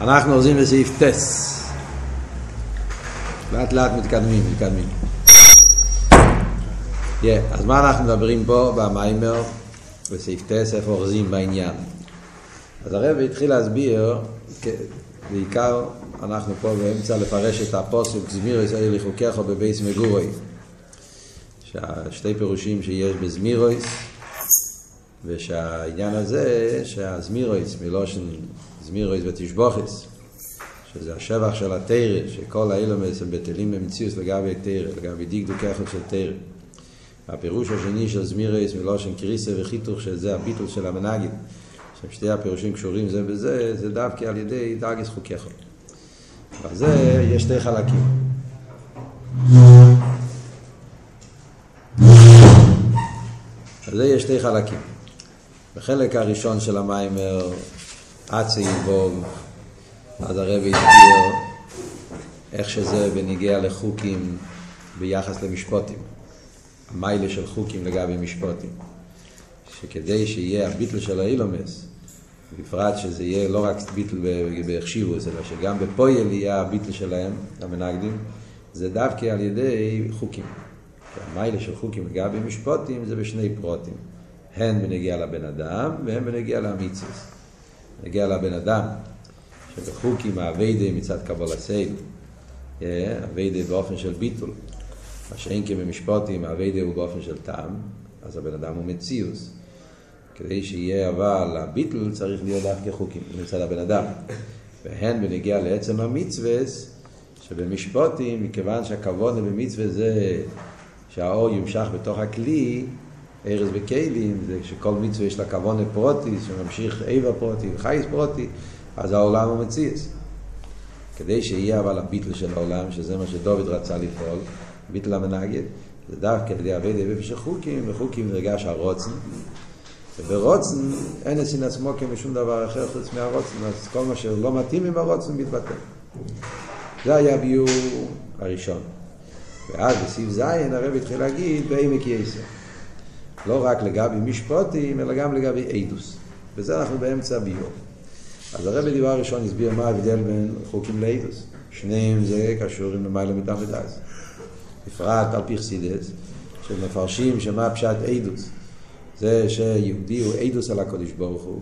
אנחנו עוזרים לסעיף טס. לאט לאט מתקדמים, מתקדמים. Yeah, אז מה אנחנו מדברים פה במיימר, בסעיף טס, איפה אורזים בעניין? אז הרב התחיל להסביר, בעיקר אנחנו פה באמצע לפרש את הפוסק זמיר ישראל לחוקיך בבייס מגורוי. שתי פירושים שיש בזמירויס, ושהעניין הזה, שהזמירויס מלושן זמירויס ותשבוכס, שזה השבח של התרא, שכל האילומס הם בטלים במציאות לגבי תרא, לגבי דקדוק אחד של תרא. הפירוש השני של זמירויס מלושן קריסה וחיתוך, שזה הביטול של המנהגים, ששתי הפירושים קשורים זה בזה, זה דווקא על ידי דאגס חוקיך. ועל זה יש שתי חלקים. על זה יש שתי חלקים. בחלק הראשון של המיימר, אצי בוב, אז הרב הסביר איך שזה בניגיע לחוקים ביחס למשפוטים. המיילה של חוקים לגבי משפוטים. שכדי שיהיה הביטל של האילומס, בפרט שזה יהיה לא רק ביטל בהחשיבוס, אלא שגם בפויל יהיה הביטל שלהם, המנגדים, זה דווקא על ידי חוקים. המיילה של חוקים לגבי משפוטים זה בשני פרוטים. הן בנגיע לבן אדם והן בנגיע לאמיצוס. בנגיע לבן אדם, שבחוקים האביידה מצד קבול הסייל, אביידה באופן של ביטול. מה שאין כי במשפוטים האביידה הוא באופן של טעם, אז הבן אדם הוא מציאוס. כדי שיהיה אבל הביטול צריך להיות דווקא חוקים מצד הבן אדם. והן בנגיע לעצם המצווה, שבמשפוטים, מכיוון שהכבוד במצווה זה שהאור ימשך בתוך הכלי, ארז וכלים, זה שכל מצווה יש לה כוונה פרוטי, שממשיך איבר פרוטי וחייס פרוטי, אז העולם הוא מציאס. כדי שיהיה אבל הביטל של העולם, שזה מה שדוד רצה לפעול, ביטל המנגד, זה דווקא על ידי אבי דבי של חוקים, וחוקים נרגש הרוצן. וברוצן אין אצל עצמו כמשום דבר אחר חוץ מהרוצן, אז כל מה שלא מתאים עם הרוצן מתבטל. זה היה ביור הראשון. ואז בסעיף זין הרב התחיל להגיד בעמק יסר. לא רק לגבי משפוטים, אלא גם לגבי אידוס. וזה אנחנו באמצע הביור. אז הרב בדיבר הראשון הסביר מה ההבדל בין חוקים לאידוס. שניהם זה קשורים למעלה ודאז. בפרט על פי חסידס, שמפרשים שמה פשט אידוס. זה שיהודי הוא אידוס על הקודש ברוך הוא,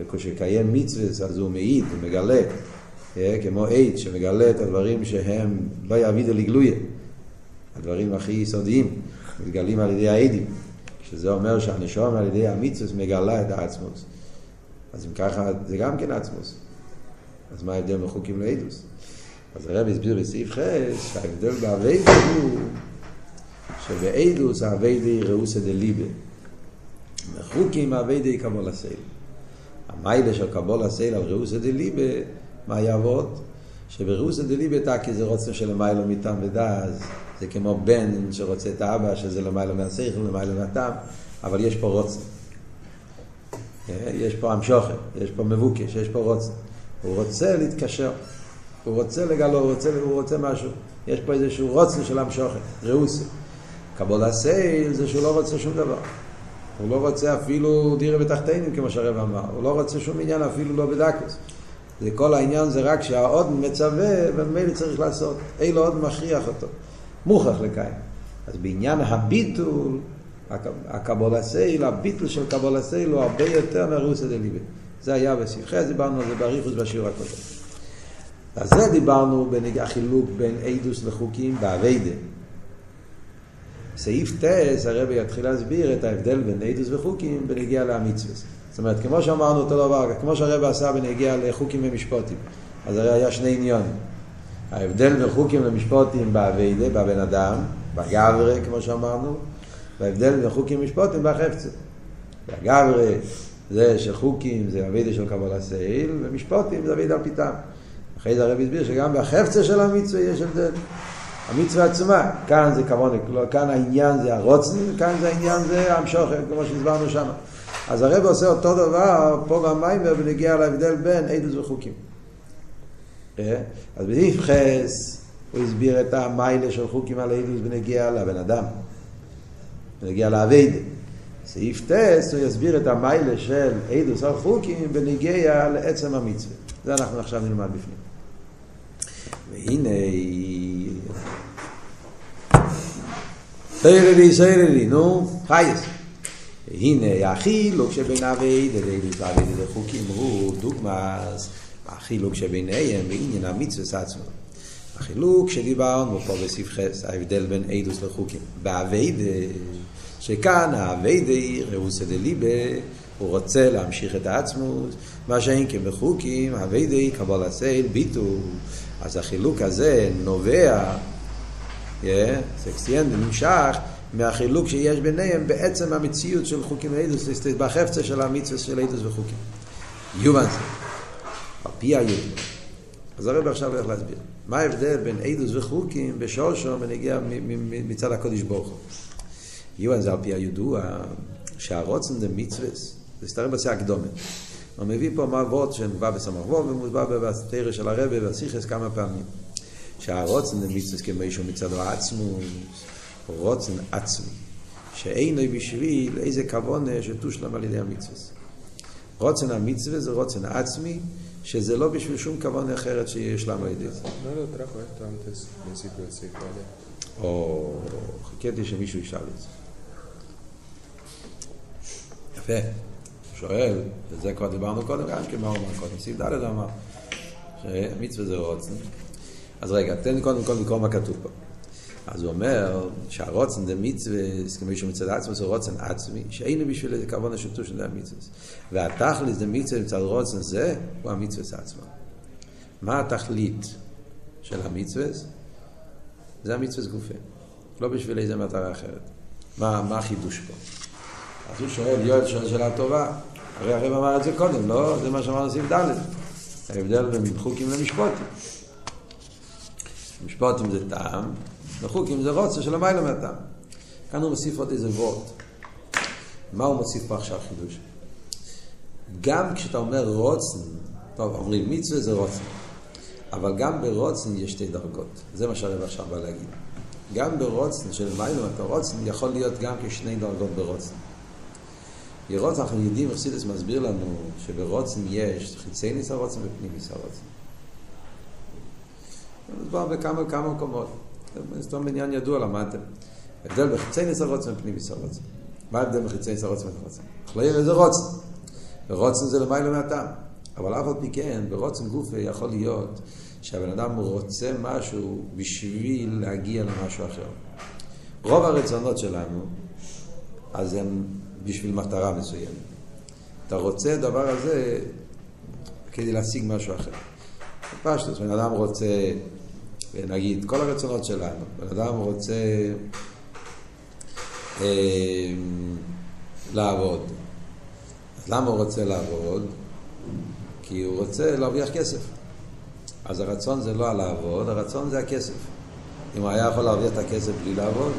וכשקיים מצווה אז הוא מעיד, הוא מגלה, כמו עד שמגלה את הדברים שהם לא יעביד אל גלויה. הדברים הכי יסודיים, מתגלים על ידי העדים. שזה אומר שהנשום על ידי המצווה מגלה את העצמוס. אז אם ככה, זה גם כן עצמוס. אז מה ההבדל בין חוקים לאידוס? אז הרב הסביר בסעיף חס שההבדל באביידה הוא שבאידוס האביידה היא ראוסה דליבה. בחוקים האביידה היא קבול הסייל. המיילה של קבול הסייל על ראוסה דליבה, מה יעבוד? שבראוסה דליבה תקי זה רוצה שלמיילו מטעם ודאז. זה כמו בן שרוצה את האבא, שזה למעלה מהשכל, למעלה מהטעם, אבל יש פה רוצן. יש פה המשוכן, יש פה מבוקש, יש פה רוצן. הוא רוצה להתקשר, הוא רוצה לגלות, הוא רוצה, הוא רוצה משהו. יש פה איזשהו רוצן של המשוכן, ראוסי. קבול הסייל זה שהוא לא רוצה שום דבר. הוא לא רוצה אפילו דירה בתחתינים, כמו שהרב אמר. הוא לא רוצה שום עניין אפילו לא בדקוס. זה כל העניין זה רק שהעוד מצווה, וממילא צריך לעשות. אילו עוד מכריח אותו. מוכרח לקיים. אז בעניין הביטול, הקבול הסייל, הביטול של קבול הסייל הוא הרבה יותר מהרוסא דליבה. זה היה בשיחה, דיברנו על זה באריכוס בשיעור הקודם. אז זה דיברנו החילוק בין אידוס לחוקים באביידה. סעיף טס, הרב יתחיל להסביר את ההבדל בין אידוס וחוקים בנגיע למצווה. זאת אומרת, כמו שאמרנו אותו דבר, כמו שהרב עשה בנגיע לחוקים ומשפוטים. אז הרי היה שני עניונים. ההבדל בין חוקים למשפוטים באביידה, בבן אדם, בגברה, כמו שאמרנו, וההבדל בין חוקים למשפוטים בחפצה. בגברה זה שחוקים זה אביידה של קבלה סייל, ומשפוטים זה אביידה על פיתם. אחרי זה הרב הסביר שגם בחפצה של המצווה יש הבדל. המצווה עצמה, כאן זה כמובן, כאן העניין זה הרוצן, כאן זה העניין זה המשוכן, כמו שהסברנו שם. אז הרב עושה אותו דבר פה במיימר ונגיע להבדל בין עדות וחוקים. אז בסעיף חס הוא הסביר את המיילה של חוקים על עדות ונגיע לבן אדם, ונגיע לאביידה. סעיף טס הוא יסביר את המיילה של עדות על חוקים ונגיע לעצם המצווה. זה אנחנו עכשיו נלמד בפנים. והנה... סיירלי, סיירלי, נו, חייס. והנה החילוק שבין אבי דלילות ואבי דחוקים הוא דוגמס, החילוק שביניהם בעניין המצווה עצמו. החילוק שדיברנו פה בסעיף חס, ההבדל בין עדוס לחוקים. באביידה, שכאן האביידה, ראוסא דליבה, הוא רוצה להמשיך את העצמות, מה שאין כן בחוקים, עבודה, קבלת עול, ביטול. אז החילוק הזה נובע, סקסטיאנד, נמשך, מהחילוק שיש ביניהם בעצם המציאות של חוקים ועדות, בחפצא של המצווה של עדות וחוקים. יובן זה, על פי הידוע. אז הרב עכשיו הולך להסביר. מה ההבדל בין עדות וחוקים בשורשו ונגיע מצד הקודש ברוך הוא. יובן זה על פי הידוע שהרוצן דה מצווה, זה סתרם בצע הקדומת. הוא מביא פה מעבוד שנקבע בסמך וו ומוסבר בתרא של הרבה והסיכס כמה פעמים. שהרוצן דה מצווה כמישהו מצד העצמוס רוצן עצמי, שאינו בשביל איזה כוונה שתושלם על ידי המצווה. רוצן המצווה זה רוצן עצמי, שזה לא בשביל שום כוונה אחרת esto antes, principio del siglo, ¿vale? או חיכיתי שמישהו ישאל את זה. יפה. שואל, וזה כבר דיברנו קודם, גם כן מה הוא אמר קודם, סעיף ד' אמר, שמצווה זה רוצן. אז רגע, תן לי קודם כל לקרוא מה כתוב פה. אז הוא אומר שהרוצן דה מצווה, כמו שהוא מצד עצמו, זה רוצן עצמי, שאינו בשביל איזה כוונה שטוש דה מצווה. והתכלס דה מצווה מצד רוצן זה, הוא המצווה עצמו. מה התכלית של המצווה? זה המצווה גופה. לא בשביל איזה מטרה אחרת. מה, מה החידוש פה? אז הוא שואל, יואל שואל שאלה טובה. הרי הרב אמר את זה קודם, לא? זה מה שאמרנו סעיף ד'. ההבדל בין חוקים למשפוטים. משפוטים זה טעם, וחוקים זה רוצה של המילה מהטעם. כאן הוא מוסיף עוד איזה וורט. מה הוא מוסיף פה עכשיו חידוש? גם כשאתה אומר רוצן, טוב, אומרים מצווה זה רוצן, אבל גם ברוצן יש שתי דרגות. זה מה שהרב עכשיו בא להגיד. גם ברוצן של מילה מהטעם, רוצן יכול להיות גם כשני דרגות ברוצן. ברוצן אנחנו יודעים, אכסידס מסביר לנו שברוצן יש חיצי ניס הרוצן ופנימיס הרוצן. זה מדובר בכמה וכמה מקומות. סתם עניין ידוע, למדתם. ההבדל בחיצי ניס הרוצן ופנימיס הרוצן. מה ההבדל בחיצי ניס הרוצן ופנימיס הרוצן? חלילה זה רוצן. ורוצן זה למעלה מהטעם. אבל אף על פי כן, ברוצן גופה יכול להיות שהבן אדם רוצה משהו בשביל להגיע למשהו אחר. רוב הרצונות שלנו, אז הם בשביל מטרה מסוימת. אתה רוצה דבר הזה כדי להשיג משהו אחר. פשטוס, בן אדם רוצה, נגיד, כל הרצונות שלנו, בן אדם רוצה אה, לעבוד. אז למה הוא רוצה לעבוד? כי הוא רוצה להרוויח כסף. אז הרצון זה לא הלעבוד, הרצון זה הכסף. אם הוא היה יכול להרוויח את הכסף בלי לעבוד,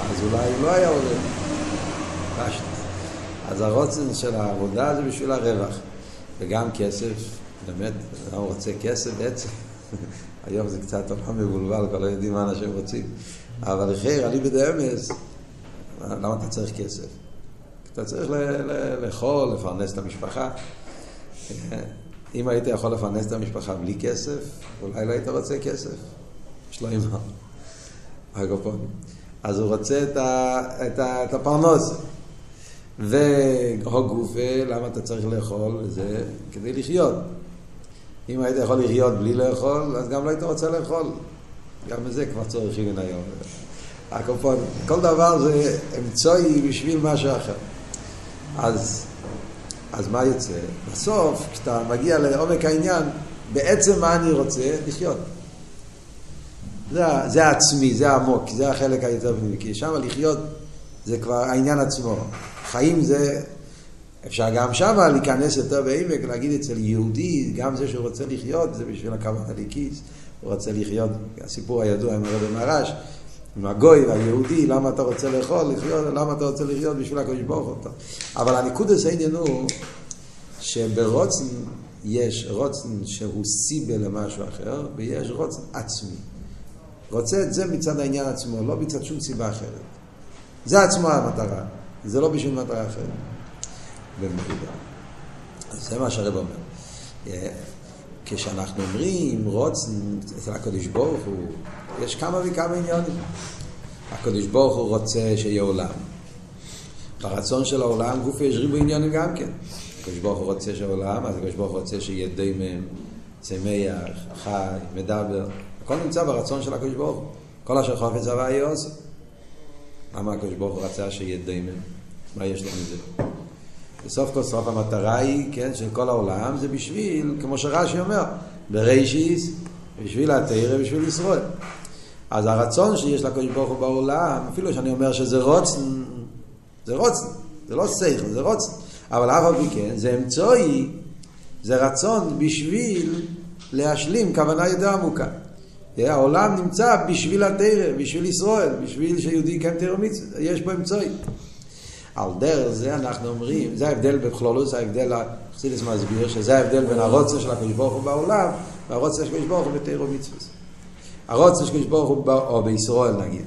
אז אולי לא היה עובד. אז הרוצן של העבודה זה בשביל הרווח. וגם כסף, באמת, אדם רוצה כסף בעצם. היום זה קצת עולם מבולבל, כבר לא יודעים מה אנשים רוצים. אבל אחר, אני בדאמס, למה אתה צריך כסף? אתה צריך לאכול, לפרנס את המשפחה. אם היית יכול לפרנס את המשפחה בלי כסף, אולי לא היית רוצה כסף. יש לו אימא. אגופונים. אז הוא רוצה את, ה, את, ה, את הפרנוס. והוגופה, למה אתה צריך לאכול? זה כדי לחיות. אם היית יכול לחיות בלי לאכול, אז גם לא היית רוצה לאכול. גם בזה כבר צורך שוויון היום. הקופון, כל דבר זה אמצעי בשביל משהו אחר. אז, אז מה יוצא? בסוף, כשאתה מגיע לעומק העניין, בעצם מה אני רוצה? לחיות. זה, זה העצמי, זה העמוק, זה החלק היותר פנימי, כי שם לחיות זה כבר העניין עצמו. חיים זה, אפשר גם שם להיכנס יותר בעמק, להגיד אצל יהודי, גם זה שהוא רוצה לחיות, זה בשביל הכוונה לכיס, הוא רוצה לחיות, הסיפור הידוע עם הרבי מרש, עם הגוי והיהודי, למה אתה רוצה לאכול, לחיות, למה אתה רוצה לחיות בשביל הקדוש ברוך הוא. אבל הנקודס העניין הוא שברוצן יש רוצן שהוא סיבה למשהו אחר, ויש רוצן עצמי. רוצה את זה מצד העניין עצמו, לא מצד שום סיבה אחרת. זה עצמו המטרה, זה לא בשביל מטרה אחרת. אז זה מה שהרב אומר. כשאנחנו אומרים רוצן אצל הקדוש ברוך הוא, יש כמה וכמה עניונים. הקדוש ברוך הוא רוצה שיהיה עולם. ברצון של העולם, גוף יש ריבו עניונים גם כן. הקדוש ברוך הוא רוצה שיהיה עולם, אז הקדוש ברוך הוא רוצה שיהיה דיימם, צמח, חי, מדבר. הכל נמצא ברצון של הקדוש ברוך הוא. כל אשר חופץ הווה יהיה עושה. למה הקדוש ברוך הוא רצה שיהיה דיימם? מה יש לו מזה? בסוף כל סוף המטרה היא, כן, של כל העולם, זה בשביל, כמו שרש"י אומר, ברישיס, בשביל התרא, בשביל ישראל. אז הרצון שיש לקדוש ברוך הוא בעולם, אפילו שאני אומר שזה רוצן, זה רוצן, זה לא שכל, זה רוצן. אבל אף על פי כן, זה אמצעי, זה רצון בשביל להשלים כוונה יותר עמוקה. העולם נמצא בשביל התרא, בשביל ישראל, בשביל שיהודי יקיים תרא מצווה, יש בו אמצעי. על דרך זה אנחנו אומרים, זה ההבדל בכלולוס, ההבדל, חסידס מסביר, שזה ההבדל בין הרוצה של הקדוש ברוך הוא בעולם, והרוצה של הקדוש ברוך הוא בתרא מצווה. הרוצה של הקדוש ברוך הוא, או בישראל נגיד,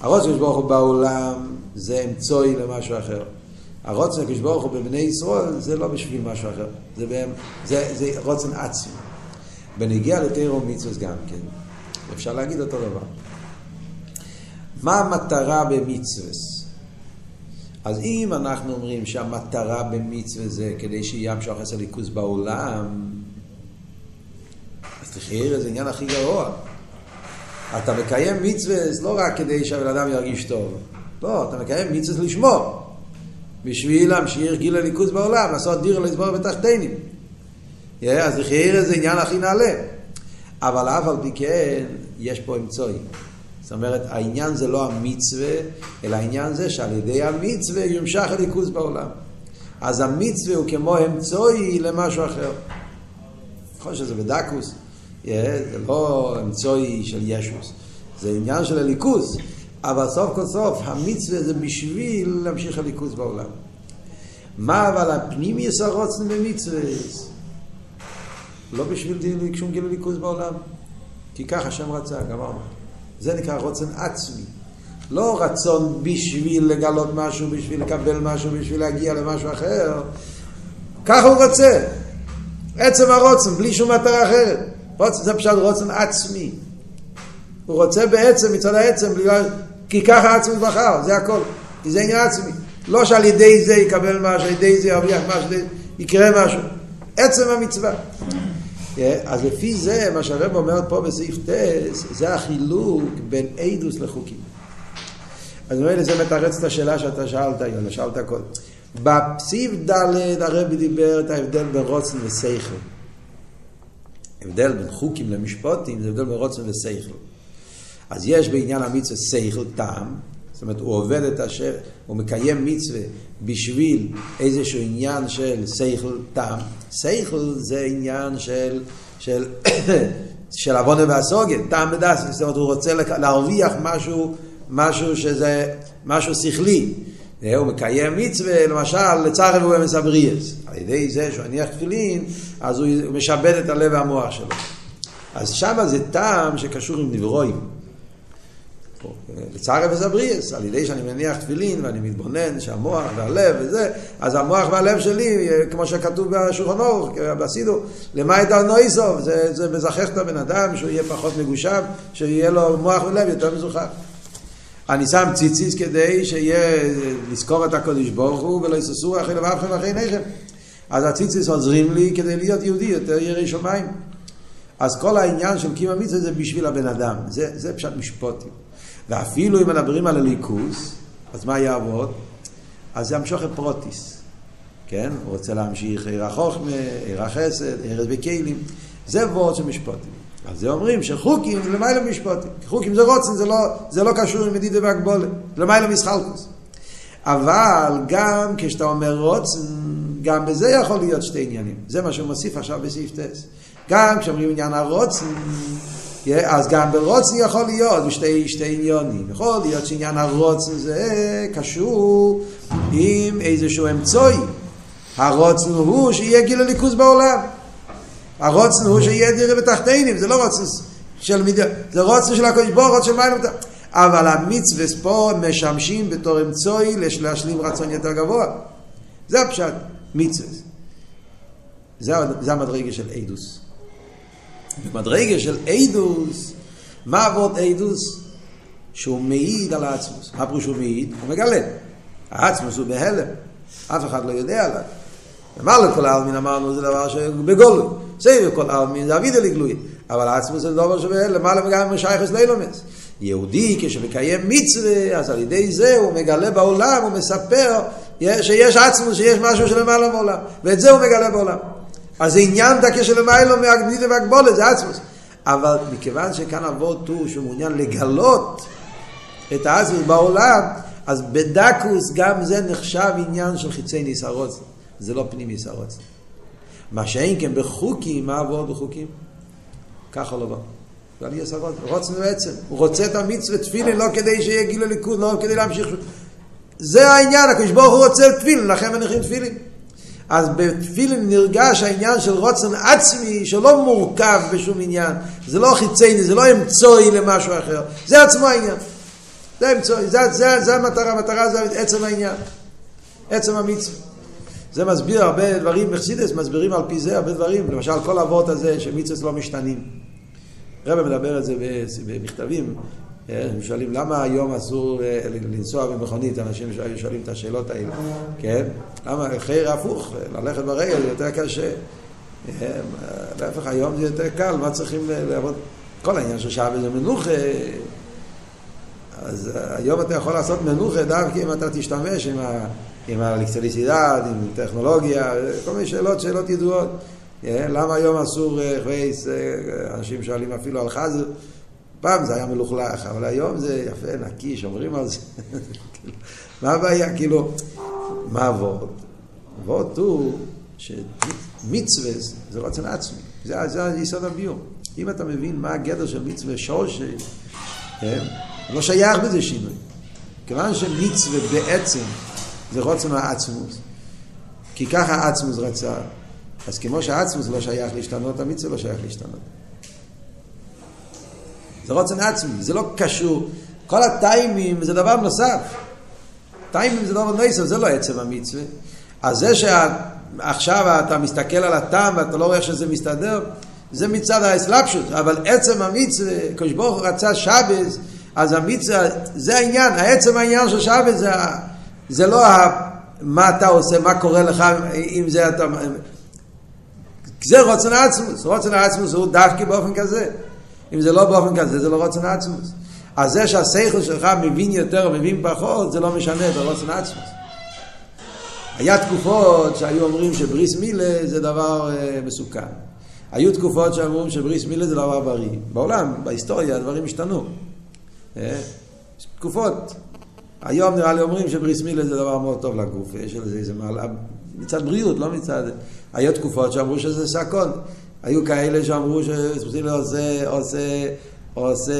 הרוצה של הקדוש ברוך הוא בעולם זה אמצעי למשהו אחר. הרוצן הקדוש ברוך הוא בבני ישראל זה לא בשביל משהו אחר, זה, בהם, זה, זה רוצן עצמי. בנגיע לתירו מצווה גם כן, אפשר להגיד אותו דבר. מה המטרה במצווה? אז אם אנחנו אומרים שהמטרה במצווה זה כדי שיהיה המשוך עשר ליכוז בעולם, אז תחייר זה עניין הכי גרוע. אתה מקיים מצווה לא רק כדי שהבן אדם ירגיש טוב, לא, אתה מקיים מצווה לשמור. בשביל להמשיך גיל הליכוז בעולם, לעשות דיר לסבור בתחתינים. Yeah, אז לחייר זה עניין הכי נעלה. אבל אף על פי כן, יש פה אמצעי. זאת אומרת, העניין זה לא המצווה, אלא העניין זה שעל ידי המצווה יומשך הליכוז בעולם. אז המצווה הוא כמו אמצעי למשהו אחר. נכון שזה בדקוס, זה לא אמצעי של ישוס, זה עניין של הליכוז. אבל סוף כל סוף המצווה זה בשביל להמשיך הליכוז בעולם. מה אבל הפנים יסרוצנו במצווה? לא בשביל שום גילוי ליכוז בעולם. כי ככה השם רצה, גמרנו. זה נקרא רוצן עצמי. לא רצון בשביל לגלות משהו, בשביל לקבל משהו, בשביל להגיע למשהו אחר. ככה הוא רוצה. עצם הרוצן, בלי שום מטרה אחרת. רוצן, זה פשוט רוצן עצמי. הוא רוצה בעצם, מצד העצם, בגלל כי ככה עצמי בחר, זה הכל. כי זה עניין עצמי. לא שעל ידי זה יקבל משהו, על ידי זה ירוויח משהו, יקרה משהו. עצם המצווה. אז לפי זה, מה שהרב אומר פה בסעיף טס, זה החילוק בין עדוס לחוקים. אז נראה לי זה מתרץ את השאלה שאתה שאלת, יונה, שאלת קודם. בפסיב ד' הרב דיבר את ההבדל בין רוצן ושכל. הבדל בין חוקים למשפוטים זה הבדל בין רוצן ושכל. אז יש בעניין המצווה שכל טעם, זאת אומרת הוא עובד את אשר, הוא מקיים מצווה בשביל איזשהו עניין של שכל טעם. שכל זה עניין של, של, של עוונה והסוגן, טעם ודס, זאת אומרת הוא רוצה להרוויח משהו, משהו שזה, משהו שכלי. הוא מקיים מצווה, למשל, לצער ובאמס הבריאס. על ידי זה שהוא הניח תפילין, אז הוא משעבד את הלב והמוח שלו. אז שמה זה טעם שקשור עם נברואים. לצער אפס הבריאס, על ידי שאני מניח תפילין ואני מתבונן שהמוח והלב וזה, אז המוח והלב שלי, כמו שכתוב בשולחן אורך, בסידו, למה הייתה נויסוב, זה, זה מזכך את הבן אדם, שהוא יהיה פחות מגושם, שיהיה לו מוח ולב יותר מזוכח. אני שם ציציס כדי שיהיה, לזכור את הקודש ברוך הוא ולא יססו אחרי לבבכם ואחרי עיניכם. אז הציציס עוזרים לי כדי להיות יהודי יותר ירא שמיים. אז כל העניין של קיום המצווה זה בשביל הבן אדם, זה, זה פשט משפוטים. ואפילו אם מדברים על הליכוס, אז מה יעבוד? אז זה המשוך את פרוטיס, כן? הוא רוצה להמשיך עיר החוכמה, עיר החסד, ארז בכלים. זה וורד של משפוטים. אז זה אומרים שחוקים זה למעלה משפוטים. חוקים זה רוצן, זה לא, זה לא קשור עם מדידה והגבולת. למעלה מסחלקוס. אבל גם כשאתה אומר רוצן, גם בזה יכול להיות שתי עניינים. זה מה שהוא מוסיף עכשיו בסעיף טס. גם כשאומרים עניין הרוצן, אז גם ברוצן יכול להיות בשתי שתי עניונים. יכול להיות שעניין הרוצן זה קשור עם איזשהו אמצעי. הרוצן הוא שיהיה גיל הליכוז בעולם. הרוצן הוא שיהיה דירה בתחתינים, זה לא רוצן של מידה, זה רוצן של הקודש ברוך של מים. אבל המצווה פה משמשים בתור אמצעי להשלים רצון יותר גבוה. זה הפשט, מצווה. זה, זה המדרגה של אידוס. במדרגה של אידוס, מה עבוד אידוס? שהוא מעיד על העצמוס. מה פירוש הוא מעיד? הוא מגלה. העצמוס הוא בהלם. אף אחד לא יודע עליו. ומה לכל העלמין אמרנו זה דבר שבגולוי. סבב כל העלמין זה אבידה לגלוי. אבל העצמוס זה דבר שבהלם. מה למגע משייכס לילומס. יהודי כשמקיים מצווה, אז על ידי זה הוא מגלה בעולם, הוא מספר שיש עצמוס, שיש משהו שלמעלה בעולם. ואת זה הוא מגלה בעולם. אז זה עניין דקה שלמיילו מהגנידה והגבולת, זה עצמוס. אבל מכיוון שכאן אבות הוא שהוא מעוניין לגלות את האסוס בעולם, אז בדקוס גם זה נחשב עניין של חיצי ניסרוץ. זה לא פנים ניסרוץ. מה שאין כן בחוקים, מה עבור בחוקים? ככה לא בא. ועל יסרות, רוצנו בעצם. הוא רוצה את המצווה תפילין לא כדי שיהיה גיל הליכוד, לא כדי להמשיך. זה העניין, הקדוש ברוך הוא רוצה תפילין, לכן מניחים תפילין. אז בתפילין נרגש העניין של רוצן עצמי שלא מורכב בשום עניין. זה לא חיצייני, זה לא אמצעי למשהו אחר. זה עצמו העניין. זה אמצעי, זה, זה, זה המטרה, המטרה זה עצם העניין. עצם המצווה. זה מסביר הרבה דברים, מחסידס מסבירים על פי זה הרבה דברים. למשל כל האבות הזה שמצווה לא משתנים. רבי מדבר את זה במכתבים. הם שואלים למה היום אסור לנסוע במכונית, אנשים שואלים את השאלות האלה, כן? למה חיר הפוך, ללכת ברגל זה יותר קשה. להפך היום זה יותר קל, מה צריכים לעבוד? כל העניין של שעה וזה מנוחה. אז היום אתה יכול לעשות מנוחה דווקא אם אתה תשתמש עם, ה, עם האלקטריסידד, עם טכנולוגיה, כל מיני שאלות, שאלות ידועות. למה היום אסור חווייס, אנשים שואלים אפילו על חזר. פעם זה היה מלוכלך, אבל היום זה יפה, נקי, שומרים על זה. מה הבעיה? כאילו, מה עבוד? עבוד הוא שמצווה זה רצון עצמי, זה, זה יסוד הביור. אם אתה מבין מה הגדר של מצווה שורש, כן? לא שייך בזה שינוי. כיוון שמצווה בעצם זה רוצן העצמוס, כי ככה העצמוס רצה, אז כמו שהעצמוס לא שייך להשתנות, המצווה לא שייך להשתנות. זה רוצן עצמי, זה לא קשור. כל הטיימים זה דבר נוסף. טיימים זה דבר נוסף, זה לא עצם המצווה. אז זה שעכשיו אתה מסתכל על הטעם ואתה לא רואה שזה מסתדר, זה מצד האסלאפשוט. אבל עצם המצווה, קדוש ברוך הוא רצה שבס, אז המצווה, זה העניין, העצם העניין של שבס זה, זה לא מה אתה עושה, מה קורה לך, אם זה אתה... זה רוצן עצמוס, רוצן עצמוס הוא דווקא באופן כזה. אם זה לא באופן כזה, זה לא רוצן עצמוס. אז זה שהשכל שלך מבין יותר או מבין פחות, זה לא משנה, זה רוצן עצמוס. היה תקופות שהיו אומרים שבריס מילה זה דבר uh, מסוכן. היו תקופות שאמרו שבריס מילה זה דבר בריא. בעולם, בהיסטוריה, הדברים השתנו. Uh, תקופות. היום נראה לי אומרים שבריס מילה זה דבר מאוד טוב לגוף, יש לזה איזה מעלה, מצד בריאות, לא מצד... היו תקופות שאמרו שזה סקון. היו כאלה שאמרו שספוסילה עושה, עושה, עושה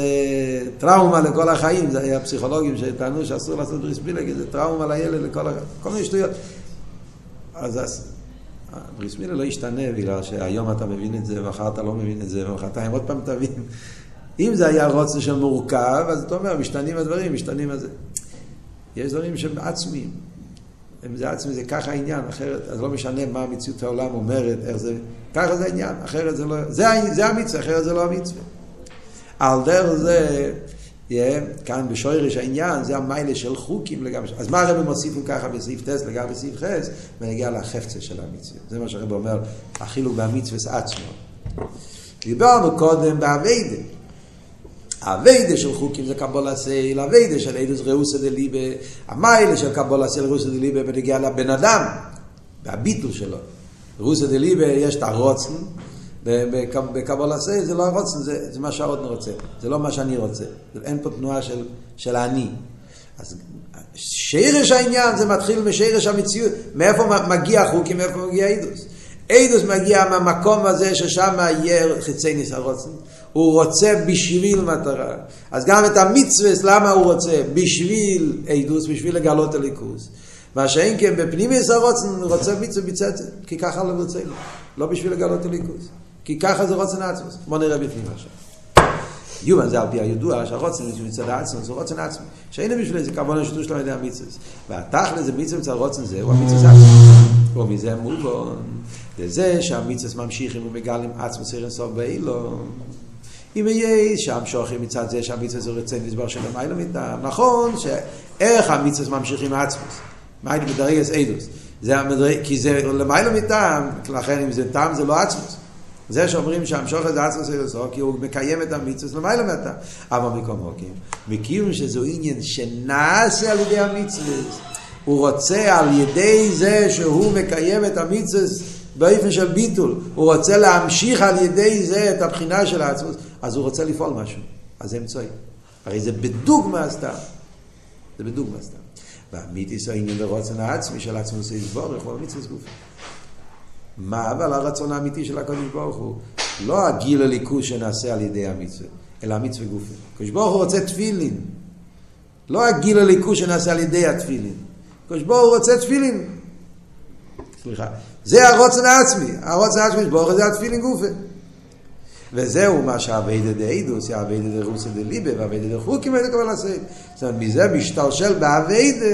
טראומה לכל החיים, זה היה פסיכולוגים שטענו שאסור לעשות בריס מילה, כי זה טראומה לילד לכל החיים, כל מיני שטויות. אז בריס מילה לא ישתנה בגלל שהיום אתה מבין את זה, ומחר אתה לא מבין את זה, ומחרתיים עוד פעם תבין. אם זה היה רוצה של מורכב, אז אתה אומר, משתנים הדברים, משתנים את זה. יש דברים שהם עצמיים. אם זה עצמי, זה ככה העניין, אחרת, אז לא משנה מה מציאות העולם אומרת, איך זה, ככה זה העניין, אחרת זה לא, זה, זה המצווה, אחרת זה לא המצווה. על דרך זה, yeah, כאן בשוירש העניין, זה המיילה של חוקים לגבי, אז מה הרב מוסיפים ככה בסעיף טס לגבי סעיף חס, ונגיע לחפצה של המצווה. זה מה שהרב אומר, החילוק במצווה עצמו. דיברנו קודם באביידה. הווידה של חוקים זה קבולה סייל, הווידה של אילוס ראוסה דליבה, המיילה של קבולה סייל ראוסה דליבה בנגיע לבן אדם, והביטול שלו. ראוסה דליבה יש את הרוצן, בקבולה סייל זה לא הרוצן, זה, זה מה שהאודן רוצה, זה לא מה שאני רוצה, אין פה תנועה של, של האני. אז שרש העניין זה מתחיל משרש המציאות, מאיפה מגיע החוקים, מאיפה מגיע אילוס. אילוס מגיע מהמקום הזה ששם יהיה חיצי ניס הרוצן. הוא רוצה בשביל מטרה. אז גם את המצווה, למה הוא רוצה? בשביל עדוס, בשביל לגלות הליכוז. מה שאין כן בפנימיוס הרוצן, הוא רוצה מצווה בצצת, כי ככה לא רוצה. לא בשביל לגלות הליכוז. כי ככה זה רוצן עצמוס. בוא נראה בפנים עכשיו. יובן זה על פי הידוע שהרוצן זה מצד העצמוס, זה רוצן עצמוס. שאין בשביל איזה כמובן השיתוף שלו על ידי המצווה. והתכל'ס זה מצווה מצד הרוצן זה, הוא המצווה עצמוס. ומזה מובן, לזה שהמיצוס ממשיכים ומגלים עצמו סיר סוף באילום. אם יהיה שם שוכרים מצד זה שהמיצוס הוא רצון לסבור של המיילו מטעם. נכון שאיך המיצוס ממשיכים עצמוס. הייתי מדרגס אידוס? זה המדרג, כי זה למיילו מטעם, לכן אם זה טעם זה לא עצמוס. זה שאומרים שהמשוך זה עצמוס אלוסו, כי הוא מקיים את המיצוס למעלה מטעם. אבל מקום הוקים, מכירים שזו עניין שנעשה על ידי המיצוס. הוא רוצה על ידי זה שהוא מקיים את המיצוס באופן של ביטול, הוא רוצה להמשיך על ידי זה את הבחינה של העצמוס, אז הוא רוצה לפעול משהו. אז זה אמצעי. הרי זה בדוגמה סתם. זה בדוגמה סתם. והמיתיס העניין לרוצן העצמי של עצמוס יסבור, יכול מיצוס גוף. מה אבל הרצון האמיתי של הקדוש ברוך הוא? לא הגיל הליכוז שנעשה על ידי המצווה, אלא המצווה גופי. הקדוש ברוך הוא רוצה תפילין. לא הגיל הליכוז שנעשה על ידי התפילין. הקדוש ברוך הוא רוצה תפילין. סליחה. זה הרוצן העצמי. הרוצן העצמי של ברוך זה התפילין גופי. וזהו מה שהאביידה דאידוס, האביידה דרוסה דליבה, והאביידה דחוקים ואידה קבל הסייד. זאת אומרת, מזה משתלשל באביידה,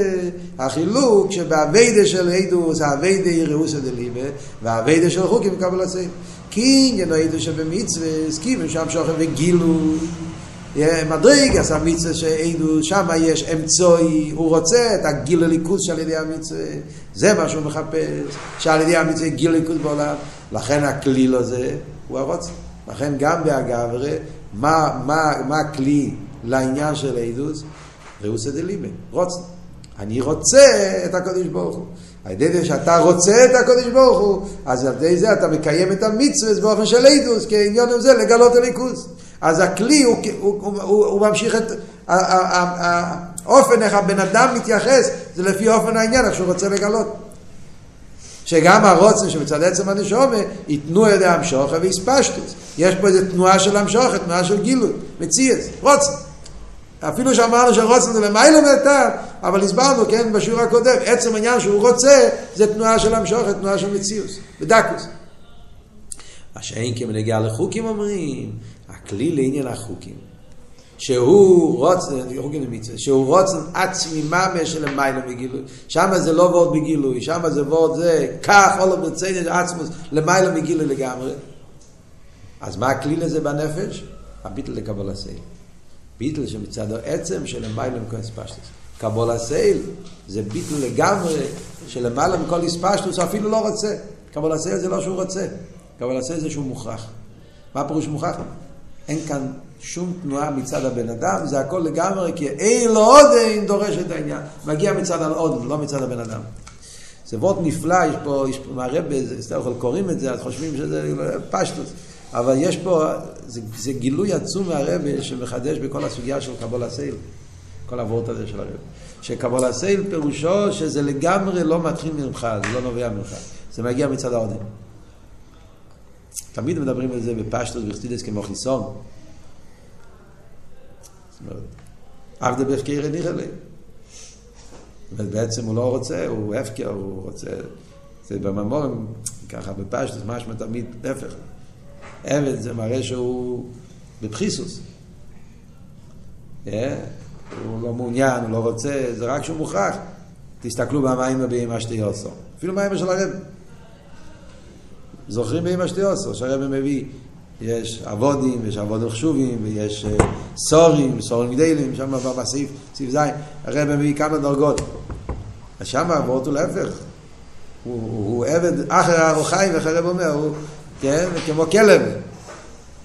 החילוק שבאביידה של אידוס, האביידה היא רוסה דליבה, והאביידה של חוקים קבל הסייד. כי עניין האידוס שבמצווה, סכימים שם שוכם וגילו, מדריג, אז המצווה שאידוס, שם יש אמצעי, הוא רוצה את הגיל הליכוז שעל ידי המצווה, זה מה שהוא מחפש, שעל ידי המצווה גיל הליכוז בעולם, לכן הכליל הזה הוא הרוצה. לכן גם באגברה, מה, מה, מה הכלי לעניין של עדוס? ראוסא דליבה, רוצה. אני רוצה את הקדוש ברוך הוא. על ידי זה שאתה רוצה את הקדוש ברוך הוא, אז על ידי זה אתה מקיים את המצווה באופן של עדוס, כי העניין זה לגלות הליכוז. אז הכלי הוא, הוא, הוא, הוא, הוא ממשיך את האופן איך הבן אדם מתייחס, זה לפי אופן העניין, איך שהוא רוצה לגלות. שגם הרוצן שמצד עצם הנשומה ייתנו ידי המשוכה והספשטוס. יש פה איזו תנועה של המשוכה, תנועה של גילוי, מציאס, רוצן. אפילו שאמרנו שרוצן זה למעלה מהטעם, אבל הסברנו, כן, בשיעור הקודם, עצם העניין שהוא רוצה, זה תנועה של המשוכה, תנועה של מציאוס, בדקוס. מה שאין כמנהיגה לחוקים אומרים, הכלי לעניין החוקים. שהוא רוצן, שהוא רוצן עצמי ממש של מיילא מגילוי. שם זה לא וורד בגילוי, שם זה וורד זה, כך עולה ברצינת עצמוס למיילא מגילוי לגמרי. אז מה הכלי לזה בנפש? הביטל לקבול הסייל. ביטל שמצד העצם של מיילא מכל הספשטוס. קבול הסייל זה ביטל לגמרי של למעלה מכל הספשטוס, אפילו לא רוצה. קבול הסייל זה לא שהוא רוצה. קבול הסייל זה שהוא מוכרח. מה פירוש מוכרח? אין כאן שום תנועה מצד הבן אדם, זה הכל לגמרי, כי אין לו עוד אין דורש את העניין. מגיע מצד העוד, לא מצד הבן אדם. זה וורט נפלא, יש פה, יש פה מהרבה, סתם קוראים את זה, אז חושבים שזה פשטוס. אבל יש פה, זה, זה גילוי עצום מהרבה שמחדש בכל הסוגיה של קבול הסייל. כל הוורט הזה של הרבה. שקבול הסייל פירושו שזה לגמרי לא מתחיל ממך, זה לא נובע ממך. זה מגיע מצד העודם. תמיד מדברים על זה בפשטוס וחסידס כמו חיסון. עבדה בהפקר הניח אלי. ובעצם הוא לא רוצה, הוא הפקר, הוא רוצה... זה בממורים, ככה בפשטוס, משמע תמיד להפך. עבד זה מראה שהוא בבחיסוס. Yeah, הוא לא מעוניין, הוא לא רוצה, זה רק שהוא מוכרח. תסתכלו במים הבאים אשתי עושו. אפילו מים של הרב. זוכרים באמא שתי עושו, שהרבא מביא, יש אבודים, יש אבודים חשובים, ויש סורים, סורים גדלים, שם בסעיף, סעיף ז', הרבא מביא כמה דרגות. אז שם אבות הוא להפך. הוא, הוא, עבד אחר הרוחאי, ואיך הרב אומר, הוא, כן, כמו כלב.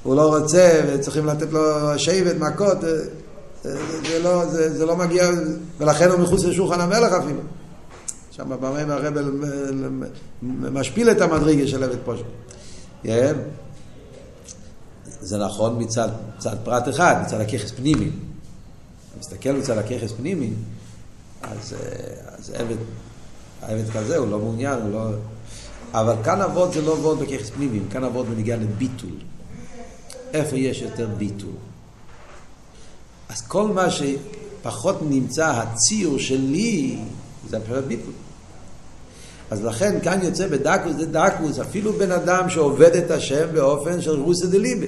הוא לא רוצה, וצריכים לתת לו שבט, מכות, זה, זה, לא, זה, זה לא מגיע, ולכן הוא מחוץ לשולחן המלך אפילו. שם במים הרב משפיל את המדרגה של עבד פושט. זה נכון מצד, מצד פרט אחד, מצד הככס פנימי. אתה מסתכל מצד הככס פנימי, אז, אז עבד, העבד כזה הוא לא מעוניין, הוא לא... אבל כאן אבות זה לא אבות בככס פנימי, כאן אבות בניגיע לביטול. איפה יש יותר ביטול? אז כל מה שפחות נמצא הציור שלי, זה מבחינת ביטול. אז לכן כאן יוצא בדקוס דה דקוס, אפילו בן אדם שעובד את השם באופן של רוסא דליבה.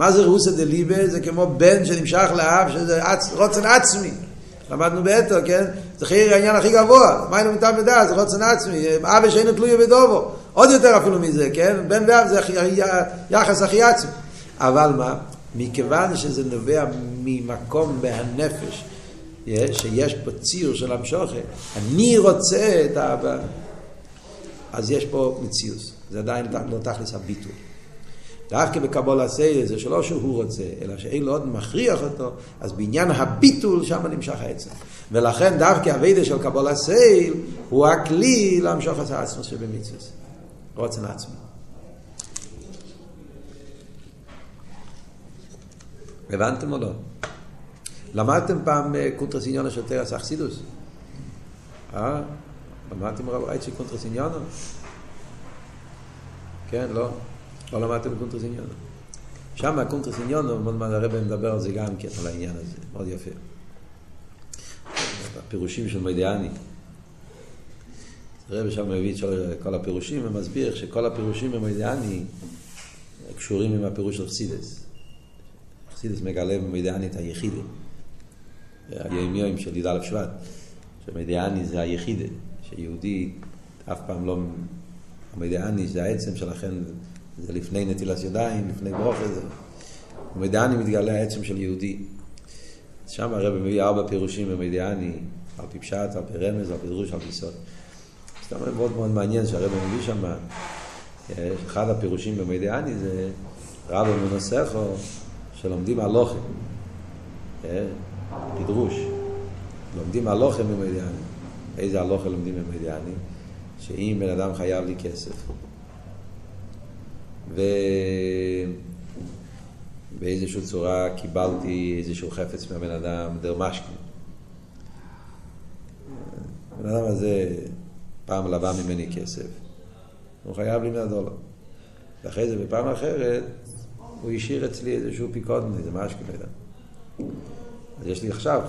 מה זה רוסא דליבה? זה כמו בן שנמשך לאב, שזה עצ... רוצן עצמי. למדנו באתו, כן? זה חייר העניין הכי גבוה, מה אינו מתאם ודעת, זה רוצן עצמי, אבא שאינו תלוי בדובו, עוד יותר אפילו מזה, כן? בן ואב זה יחס הכי עצמי. אבל מה? מכיוון שזה נובע ממקום בהנפש, שיש פה ציר של המשוכן, אני רוצה את האבא, אז יש פה מציאוס, זה עדיין לא תכלס הביטול. דווקא בקבול הסייל זה שלא שהוא רוצה, אלא שאין לו עוד מכריח אותו, אז בעניין הביטול שם נמשך העצם. ולכן דווקא הווידה של קבול הסייל הוא הכלי להמשוך את העצמוס שבמצווה. רוצן עצמי. הבנתם או לא? למדתם פעם אה, קונטרס עניינה של תורת החסידות? אה? למדתם רב רייצ'י קונטרס עניינה? כן, לא? לא למדתם קונטרס עניינה. שם הקונטרס עניינה, מאוד מעט הרב מדבר על זה גם כן, על העניין הזה, מאוד יפה. הפירושים של מודה אני. הרב שם מביא את כל הפירושים ומסביר שכל הפירושים במודה אני קשורים עם הפירוש של חסידס. חסידס מגלה במיידיאני את היחידה. היומיום של י"א שבט, שמדיאני זה היחידה, שיהודי אף פעם לא... המדיאני זה העצם שלכן, זה לפני נטילת ידיים, לפני ברוכה, זה... במדיאני מתגלה העצם של יהודי. שם הרב מביא ארבע פירושים במדיאני, על פי פשט, על פי רמז, על פי דרוש, על פי סוד. סתם מאוד מאוד מעניין שהרב מביא שם, אחד הפירושים במדיאני זה רבו מנוסכו, שלומדים הלוכים. פדרוש. לומדים הלוכה ממדיאני. איזה הלוכה לומדים ממדיאני? שאם בן אדם חייב לי כסף, ובאיזושהי צורה קיבלתי איזשהו חפץ מהבן אדם, דרמשקין. הבן אדם הזה פעם לבא ממני כסף, הוא חייב לי 100 דולר. ואחרי זה בפעם אחרת הוא השאיר אצלי איזשהו פיקודן, איזה משהו, לא יודע. אז יש לי עכשיו,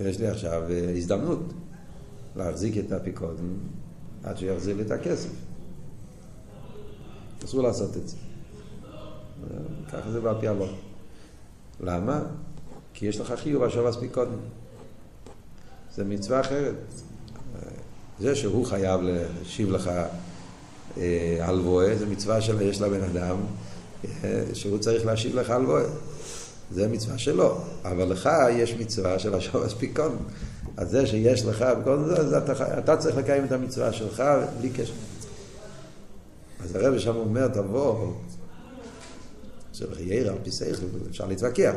יש לי עכשיו אה, הזדמנות להחזיק את הפיקודן עד שהוא יחזיר לי את הכסף. אסור לעשות את זה. ככה זה בעל פי הלוך. למה? כי יש לך חיוב עכשיו אז פיקודן. זה מצווה אחרת. זה שהוא חייב להשיב לך אה, הלוואה, זה מצווה שיש לבן אדם, אה, שהוא צריך להשיב לך הלוואה. זה מצווה שלו, אבל לך יש מצווה של השורש פיקון. אז זה שיש לך, זה, אתה, אתה צריך לקיים את המצווה שלך בלי קשר. אז הרב שם אומר, תבוא, זה חייר על פי שכל, אפשר להתווכח.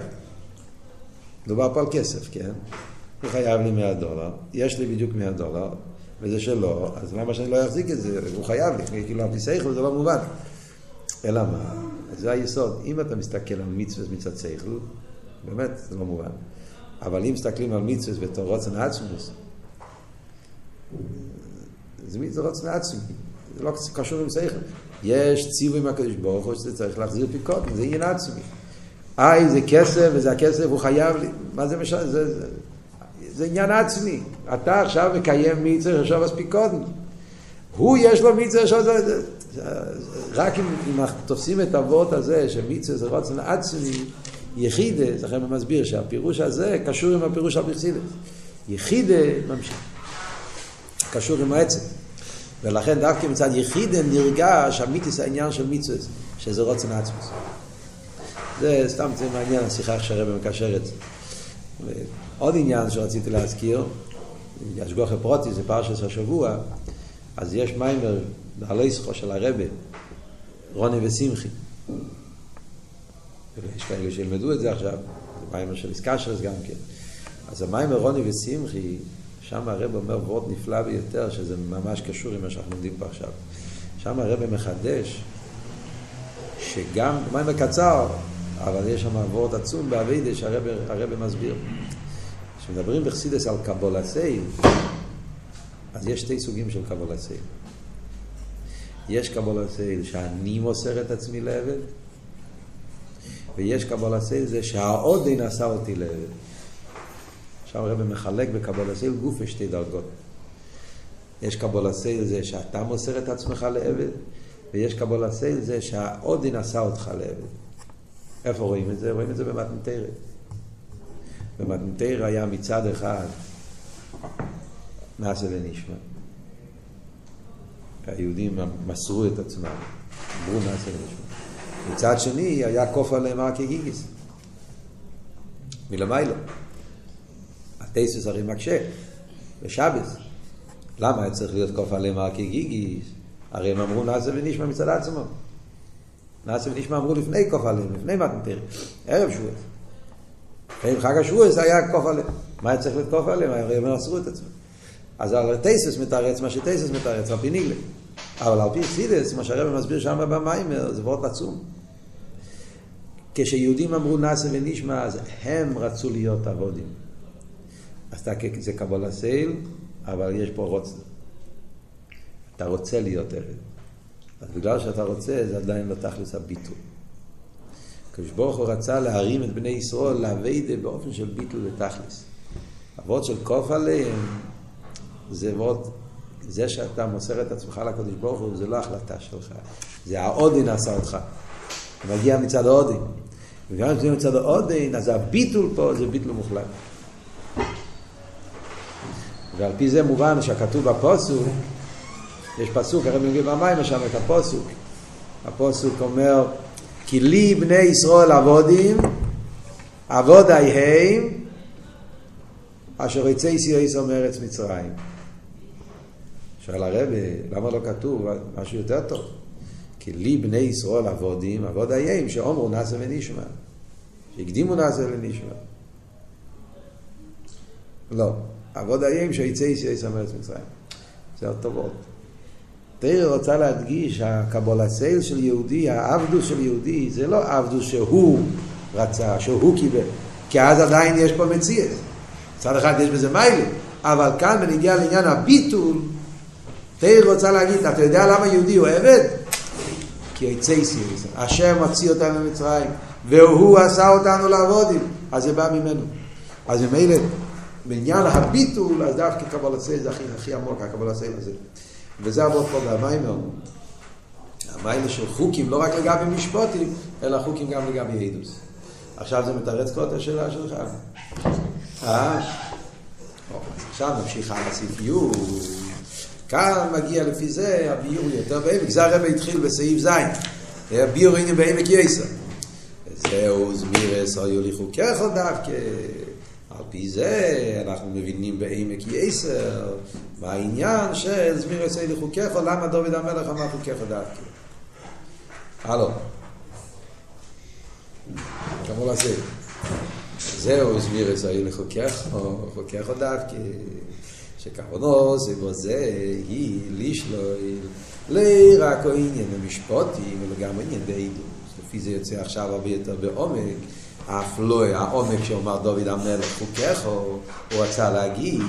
מדובר פה על כסף, כן? הוא חייב לי 100 דולר, יש לי בדיוק 100 דולר, וזה שלו, אז למה שאני לא אחזיק את זה? הוא חייב לי, כאילו על פי שכל זה לא מובן. אלא מה? זה היסוד. אם אתה מסתכל על מצווה מצד שכל, באמת, זה לא מובן. אבל אם מסתכלים על מצווה בתור רוצן עצמוס, זה מצווה רוצן עצמי, זה לא קשור עם שכל. יש ציווי מהקדוש ברוך הוא שזה צריך להחזיר פיקודים, זה עניין עצמי. איי, זה כסף, וזה הכסף, הוא חייב לי. מה זה משנה? זה, זה, זה עניין עצמי. אתה עכשיו מקיים מצווה עכשיו מספיק קודם. הוא יש לו מצווה עכשיו... רק אם, אם תופסים את הוורט הזה, שמצווה זה רוצן עצמי, יחידה, זה לכן מסביר שהפירוש הזה קשור עם הפירוש על פרסילס. יחידה ממשיך. קשור עם העצם. ולכן דווקא מצד יחידה נרגש המיתיס העניין של מצווה, שזה רוצן עצמי. זה סתם זה מעניין השיחה איך שהרבא מקשר. עוד עניין שרציתי להזכיר, ישגוח פרוטי, זה פרשת השבוע, אז יש מיימר בהלויסחו של הרבה, רוני ושמחי. יש כאלה שילמדו את זה עכשיו, זה מיימר של איסקשרס גם כן. אז המיימר רוני ושמחי, שם הרב אומר וורד נפלא ביותר, שזה ממש קשור עם מה שאנחנו לומדים פה עכשיו. שם הרב מחדש, שגם, מיימר קצר, אבל יש שם וורד עצום באביידה שהרב מסביר. כשמדברים בחסידס על קבולסי, אז יש שתי סוגים של קבולסי. יש קבלת עול שאני מוסר את עצמי לעבד, ויש קבלת עול זה שהאדון עשה אותי לעבד. עכשיו הרב מחלק בקבלת עול גוף בשתי דרגות. יש קבלת עול זה שאתה מוסר את עצמך לעבד, ויש קבלת עול זה שהאדון עשה אותך לעבד. איפה רואים את זה? רואים את זה במתן תורה. במתן תורה היה מצד אחד נאסא ונשמע. היהודים מסרו את עצמם, אמרו נאסא ונשמע. מצד שני היה כוף עליהם הר כגיגיס. מלמיילו. הטייסוס הרי מקשה, בשבס. למה היה צריך להיות כוף עליהם הר כגיגיס? הרי הם אמרו נאסא ונשמע מצד עצמם. נאסא ונשמע אמרו לפני כוף עליהם, לפני מתנתר, ערב שבועות. עם חג השבועס היה כוף עליהם. מה היה צריך להיות כוף עליהם? הרי הם מסרו את עצמם. אז על טייסס מתרץ מה שטייסס מתרץ, על פי ניגלה. אבל על פי סידס, מה שהרבא מסביר שם במיימר, זה וורט עצום. כשיהודים אמרו נאסא ונשמע, אז הם רצו להיות עבודים. אז אתה, זה קבול הסייל, אבל יש פה רוצה. אתה רוצה להיות עבד. אז בגלל שאתה רוצה, זה עדיין לא תכלס הביטול. הקדוש ברוך הוא רצה להרים את בני ישראל לאביידה באופן של ביטול ותכלס. אבות של קוף עליהם זה אבות, זה שאתה מוסר את עצמך לקדוש ברוך הוא זה לא החלטה שלך, זה העודין עשה אותך. אתה מגיע מצד העודין. וגם אם זה מצד העודין, אז הביטול פה זה ביטול מוחלט. ועל פי זה מובן שהכתוב בפוסוק, יש פסוק, הרי מגיע במים שם את הפוסוק. הפוסוק אומר, כי לי בני ישראל עבודים, עבוד הם, אשר יצא ישראל מארץ מצרים. שואל הרב, למה לא כתוב משהו יותר טוב? כי לי בני ישראל עבודים, עבוד הם, שאומרו נאסא ונשמע. שהקדימו נאסא ונשמע. לא, עבוד הם שיצא ישראל מארץ מצרים. זה וורט. תראה רוצה להדגיש, הקבולסייל של יהודי, העבדוס של יהודי, זה לא עבדוס שהוא רצה, שהוא קיבל, כי אז עדיין יש פה מציאות. מצד אחד יש בזה מיילים, אבל כאן בנגיע לעניין הביטול, תראה רוצה להגיד, אתה יודע למה יהודי הוא עבד? כי יצא סיריס, השם מוציא אותנו ממצרים, והוא עשה אותנו לעבודים, אז זה בא ממנו. אז ממילא, בעניין הביטול, אז דווקא קבולסייל זה הכי, הכי עמוק, הקבולסייל הזה. וזה עבוד פה במיימר. המיימר של חוקים, לא רק לגבי משפוטים, אלא חוקים גם לגבי עדוס. עכשיו זה מתרץ כל את השאלה שלך. אה? עכשיו נמשיך על הסיפיות. כאן מגיע לפי זה הביור יותר בעמק. זה הרב התחיל בסעיף ז'. הביור הנה בעמק יסר. זהו זמירס היו לי חוקך דווקא. על פי זה אנחנו מבינים בעמק יסר מה העניין של זמיר יסי לחוקך או למה דוד המלך אמר חוקך דווקא. הלו. כמו לזה. זהו זמיר יסי לחוקך או חוקך דווקא. שכוונו זה בו זה היא לישלוי לרק או עניין המשפוטים אלא גם עניין בעידוס. לפי זה יוצא עכשיו הרבה יותר בעומק. אף לא העומק שאומר דוד המלך חוקךו, הוא רצה להגיד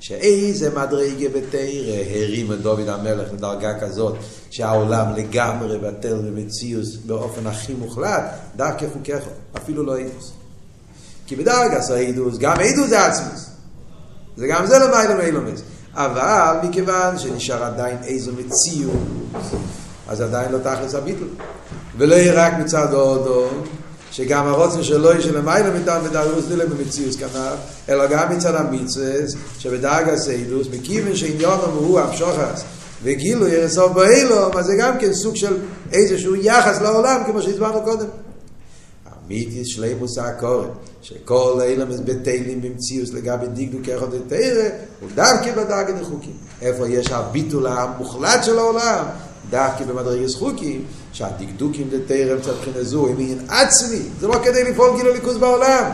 שאיזה מדרגה בתרא הרים את דוד המלך לדרגה כזאת שהעולם לגמרי בטל ומציאוס באופן הכי מוחלט, דרכי חוקךו, אפילו לא אידוס. כי בדרגה סעידוס, גם אידוס זה עצמוס. זה גם זה למיילא מיילומס. אבל מכיוון שנשאר עדיין איזו מציאות, אז עדיין לא תכלס הביטל. ולא יהיה רק מצד הודו, שגם הרוצן שלו יש למעלה מטעם בדרגוס דילם במציאוס כנף, אלא גם מצד המצווס, שבדרג הסיידוס, מכיוון שעניונם הוא המשוחס, וגילו ירסוף באילו, אז זה גם כן סוג של איזשהו יחס לעולם, כמו שהסברנו קודם. אמיתיס שלימוס הקורן, שכל אילם בטלים במציאוס לגבי דקדוק אחד לתרא, הוא דווקא בדרגה דחוקים. איפה יש הביטול המוחלט של העולם? דווקא במדרגס חוקים, שהדקדוקים דתרם צד בחינה זו הם עניין עצמי, זה לא כדי לפעול גילו ליכוז בעולם.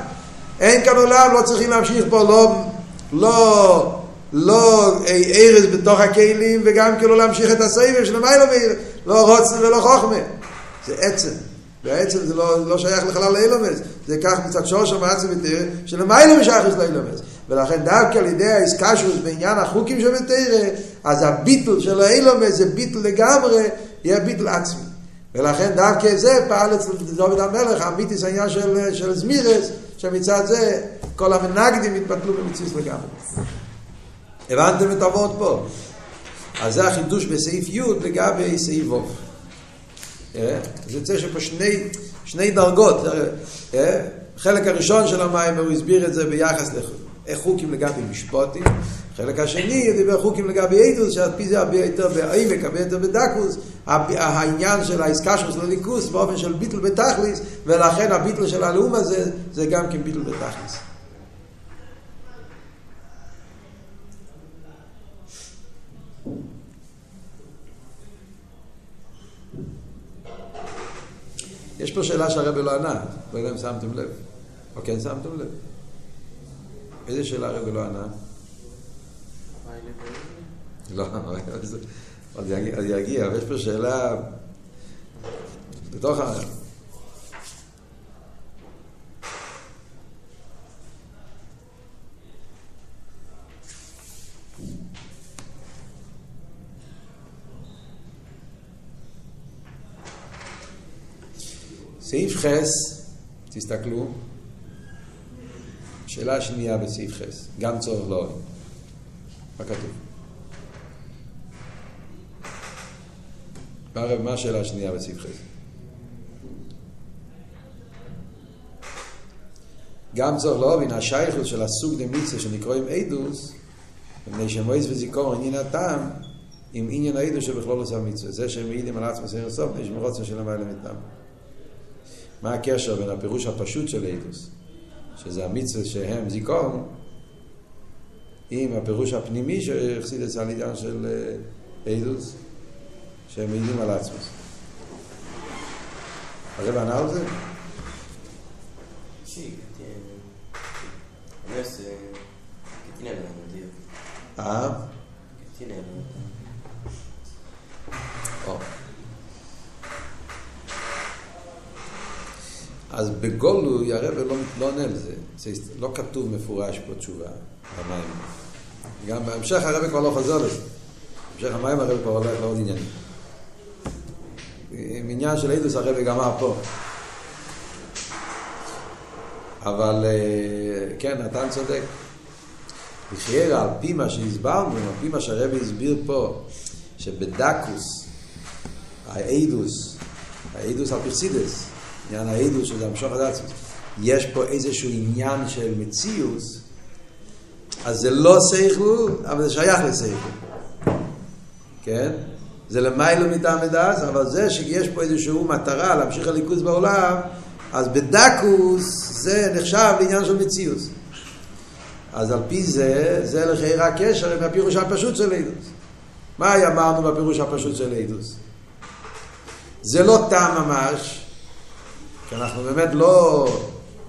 אין כאן עולם, לא צריכים להמשיך פה, לא, לא, לא ארז בתוך הכלים, וגם כאילו להמשיך את הסבב של המיילו מאיר, לא רוצן ולא חוכמה. זה עצם. בעצם זה לא, לא שייך לחלל לאילומס, זה כך מצד שורש המעצם ותראה, שלמיילו משייך לאילומס. ולכן דווקא על ידי האיסקשוס בעניין החוקים שבתרא, אז הביטל של האילומס זה ביטל לגמרי, יהיה ביטל עצמי. ולכן דווקא זה פעל אצל דוד המלך, אמיתיס העניין של, של זמירס, שמצד זה כל המנגדים התבטלו במציאות לגמרי. הבנתם את הוורד פה? אז זה החידוש בסעיף י' לגבי סעיף ו'. זה יוצא שפה שני, שני דרגות. חלק הראשון של המים הוא הסביר את זה ביחס לחוקים לגבי משפוטים, חלק השני דיבר חוקים לגבי אידוס, שעל פי זה הרבה יותר בעמק, הרבה יותר בדקוס, העניין של העסקה של הליכוס באופן של ביטל בתכליס, ולכן הביטל של הלאום הזה זה גם כן ביטל בתכליס. יש פה שאלה שהרבי לא ענה, לא יודע אם שמתם לב, או כן שמתם לב. איזה שאלה הרבי לא ענה? לא, עוד יגיע, אבל יש פה שאלה בתוך ה... סעיף חס, תסתכלו, שאלה שנייה בסעיף חס, גם צורך לא אוהב. מה כתוב? מה השאלה השנייה בסעיף חס? גם לא אוהב, השייכות של הסוג דמיצה שנקראים אידוס, מפני שמועץ וזיכרון עניין הטעם, עם עניין האידוס שבכלול עושה מצווה. זה שהם מעידים על עצמם סעיר סוף, יש מרוצה של המעלה מטעם. מה הקשר בין הפירוש הפשוט של אידוס, שזה המצווה שהם זיכרון, עם הפירוש הפנימי שהחסיד את העניין של אידוס, שהם מעידים על עצמוס. הרב ענה על זה? אה? אז בגולוי הרב לא, לא עונה לזה, זה לא כתוב מפורש פה תשובה, המים. גם בהמשך הרב כבר לא חוזר לזה. בהמשך המים הרב כבר הולך לעוד עניינים. עם עניין של עדוס הרב גמר פה. אבל כן, נתן צודק. בחייר על פי מה שהסברנו, על פי מה שהרב הסביר פה, שבדקוס, האידוס, האידוס על פרסידס, עניין העדות שזה המשוך עד עצמוס, יש פה איזשהו עניין של מציאוס, אז זה לא שכל, אבל זה שייך לשכל. כן? זה למיילו מטעם מדעס, אבל זה שיש פה איזושהי מטרה להמשיך הליכוז בעולם, אז בדקוס זה נחשב לעניין של מציאוס. אז על פי זה, זה לחייר הקשר עם הפירוש הפשוט של אידוס. מה אמרנו בפירוש הפשוט של אידוס? זה לא טעם ממש, כי אנחנו באמת לא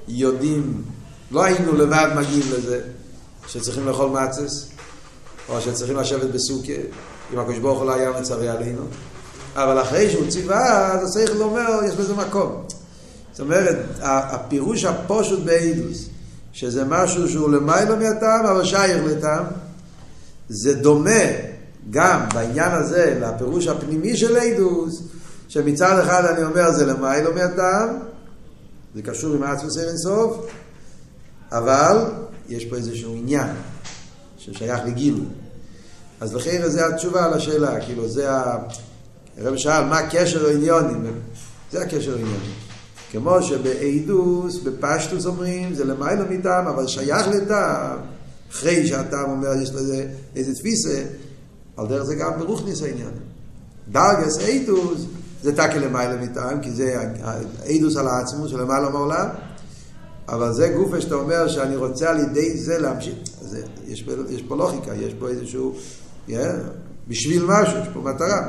יודעים, לא היינו לבד מגיעים לזה, שצריכים לאכול מצס, או שצריכים לשבת בסוכה, אם הקדוש ברוך הוא לא היה מצווה עלינו. אבל אחרי שהוא ציווה, אז השכל אומר, יש בזה מקום. זאת אומרת, הפירוש הפושוט באידוס, שזה משהו שהוא למיילו מהטעם, אבל שייך לטעם, זה דומה גם בעניין הזה לפירוש הפנימי של אידוס, שמצד אחד אני אומר זה למיילו מהטעם, זה קשור עם עצמוס אין סוף, אבל יש פה איזשהו עניין ששייך לגיל. אז לכן זה התשובה על השאלה, כאילו זה ה... הרב שאל מה הקשר העניונים, זה הקשר העניונים. כמו שבאידוס, בפשטוס אומרים, זה למיילא מטעם, אבל שייך לטעם, אחרי שהטעם אומר, יש לזה איזה תפיסה, על דרך זה גם ברוכניס העניין. דרגס אידוס, זה תקי למעלה מטעם, כי זה העדוס על העצמות של למעלה מעולם, אבל זה גופה שאתה אומר שאני רוצה על ידי זה להמשיך. זה, יש, יש פה לוגיקה, יש פה איזשהו, yeah, בשביל משהו, יש פה מטרה.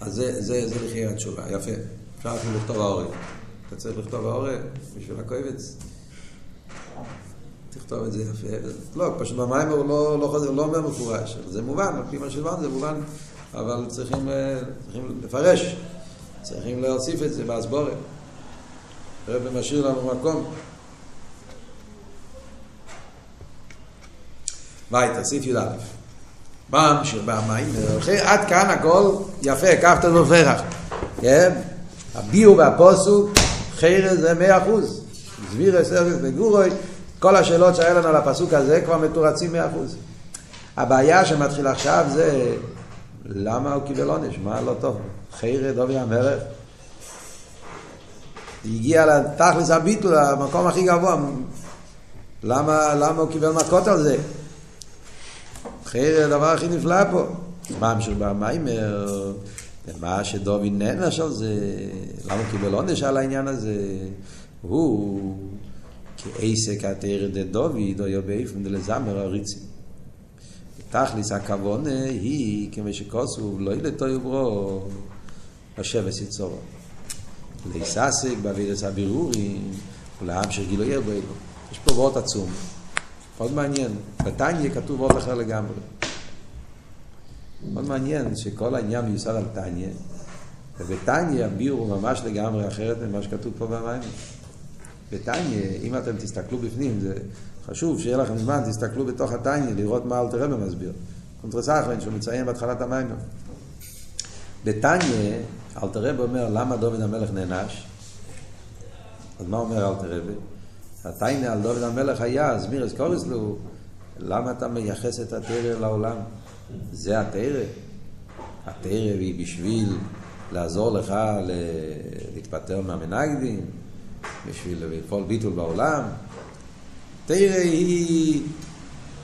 אז זה, זה, זה לכי התשובה, יפה. אפשר אפילו לכתוב ההורה. אתה צריך לכתוב ההורה בשביל הקויבץ. תכתוב את זה יפה. לא, פשוט במים הוא לא, לא, לא, לא אומר מפורש. זה מובן, על פי מה שהבנו זה מובן. אבל צריכים, צריכים לפרש, צריכים להוסיף את זה בהסבורת. הרב משאיר לנו מקום. ביתה, סעיף י"א. ממשיך במים, עד כאן הכל יפה, כפת ופרח. כן? הביאו והפוסוק, חרס זה מאה אחוז. סבירס, ארץ וגורוי, כל השאלות שהיה לנו על הפסוק הזה כבר מתורצים מאה אחוז. הבעיה שמתחיל עכשיו זה למה הוא קיבל עונש? מה לא טוב? חיירה דובי המלך הגיע לתכלס הביטול, המקום הכי גבוה. למה, למה הוא קיבל מכות על זה? אחרי הדבר הכי נפלא פה. מה המשך במיימר? מה שדוד נענש על זה? למה הוא קיבל עונש על העניין הזה? הוא כעסק התרא דדוד, או באיפן דלזמר הריצים. תכליס הכוונה היא, כמו שכוסו, לא ילטו יברו, השבס יצורו. להיססק באבידס הבירורים, ולהמשך גילוי בו אלו. יש פה וורט עצום. מאוד מעניין. בתניא כתוב וורט אחר לגמרי. מאוד מעניין שכל העניין מיוסד על תניא, ובתניא הביור הוא ממש לגמרי אחרת ממה שכתוב פה במים. בתניא, אם אתם תסתכלו בפנים, זה חשוב שיהיה לכם זמן, תסתכלו בתוך התניא, לראות מה אלתר רבי מסביר. קונטרס אחרין שהוא מציין בהתחלת המים. בתניא, אלתר רבי אומר, למה דוד המלך נענש? אז מה אומר אלתר רבי? התניא על דוד המלך היה, אז מירס קורסלו, למה אתה מייחס את התרא לעולם? זה התרא. התרא היא בשביל לעזור לך להתפטר מהמנגדים, בשביל לפעול ביטול בעולם. תרא היא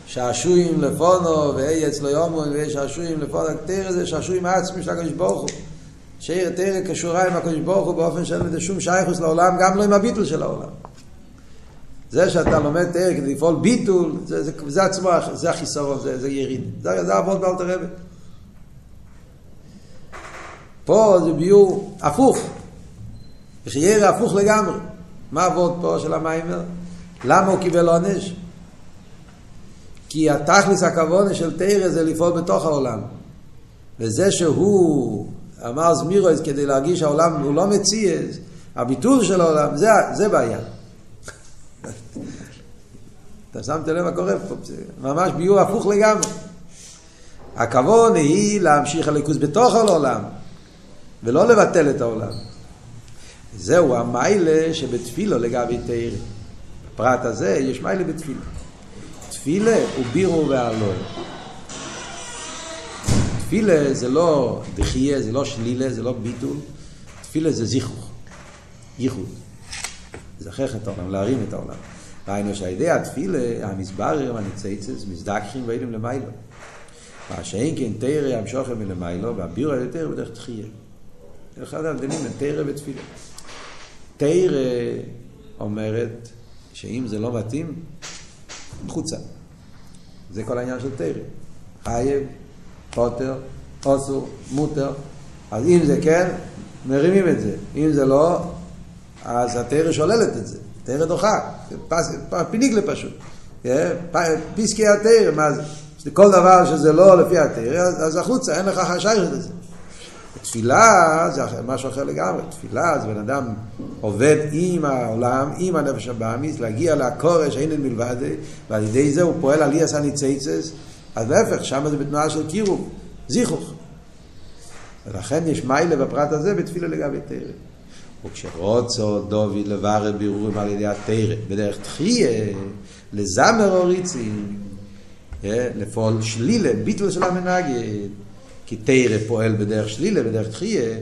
שעשועים לפונו, ואי אצלו יומו, ויש שעשועים לפונו, תרא זה שעשועים עצמי של הקדוש ברוך הוא. שיר תרא קשורה עם הקדוש ברוך הוא באופן שאין לזה שום שייכוס לעולם, גם לא עם הביטול של העולם. זה שאתה לומד תרא כדי לפעול ביטול, זה, זה, זה עצמו, זה החיסרון, זה, זה יריד. זה, זה אבות באלתר רבי. פה זה ביור הפוך. כשירא הפוך לגמרי. מה אבות פה של המיימר? למה הוא קיבל עונש? כי התכלס הכוונה של תרא זה לפעול בתוך העולם. וזה שהוא אמר זמירוס כדי להרגיש שהעולם הוא לא מציאס, הביטול של העולם, זה, זה בעיה. אתה שמת לב מה קורה פה, זה ממש ביור הפוך לגמרי. הכוונה היא להמשיך הליכוז בתוך העולם, ולא לבטל את העולם. זהו המיילה שבתפילו לגבי תרא. בפרט הזה יש מיילה בתפילה. תפילה הוא בירו והלוי. תפילה זה לא דחייה, זה לא שלילה, זה לא ביטול. תפילה זה זיכוך, ייחוד. זכך את העולם, להרים את העולם. ראינו שעל ידי התפילה, המסברר והניציצס, מזדקחים ואילים למיילו. מה שאין כן תרא המשוכם מלמיילו, והבירו על יותר בדרך תחייה. אחד ההבדלים בין תרא ותפילה. תרא אומרת שאם זה לא מתאים, חוצה. זה כל העניין של תרא. חייב, פוטר, אוסו, מוטר. אז אם זה כן, מרימים את זה. אם זה לא, אז התרא שוללת את זה. תרא דוחה. פיניגלה פשוט. פיסקי התרא, מה זה? כל דבר שזה לא לפי התרא, אז החוצה, אין לך חשש לזה. תפילה זה משהו אחר לגמרי. תפילה זה בן אדם עובד עם העולם, עם הנפש הבאמיס, להגיע לקורש, אין מלבד, ועל ידי זה הוא פועל על אי עשה ניציצס, אז להפך, שם זה בתנועה של קירוב, זיכוך. ולכן יש מיילה בפרט הזה בתפילה לגבי תרא. וכשרוצו דוד לברר בירורים על ידי התרא, בדרך תחייה, לזמר אוריצים, לפעול שלילה, ביטל של המנגד. כי תרא פועל בדרך שלילה, בדרך תחייה,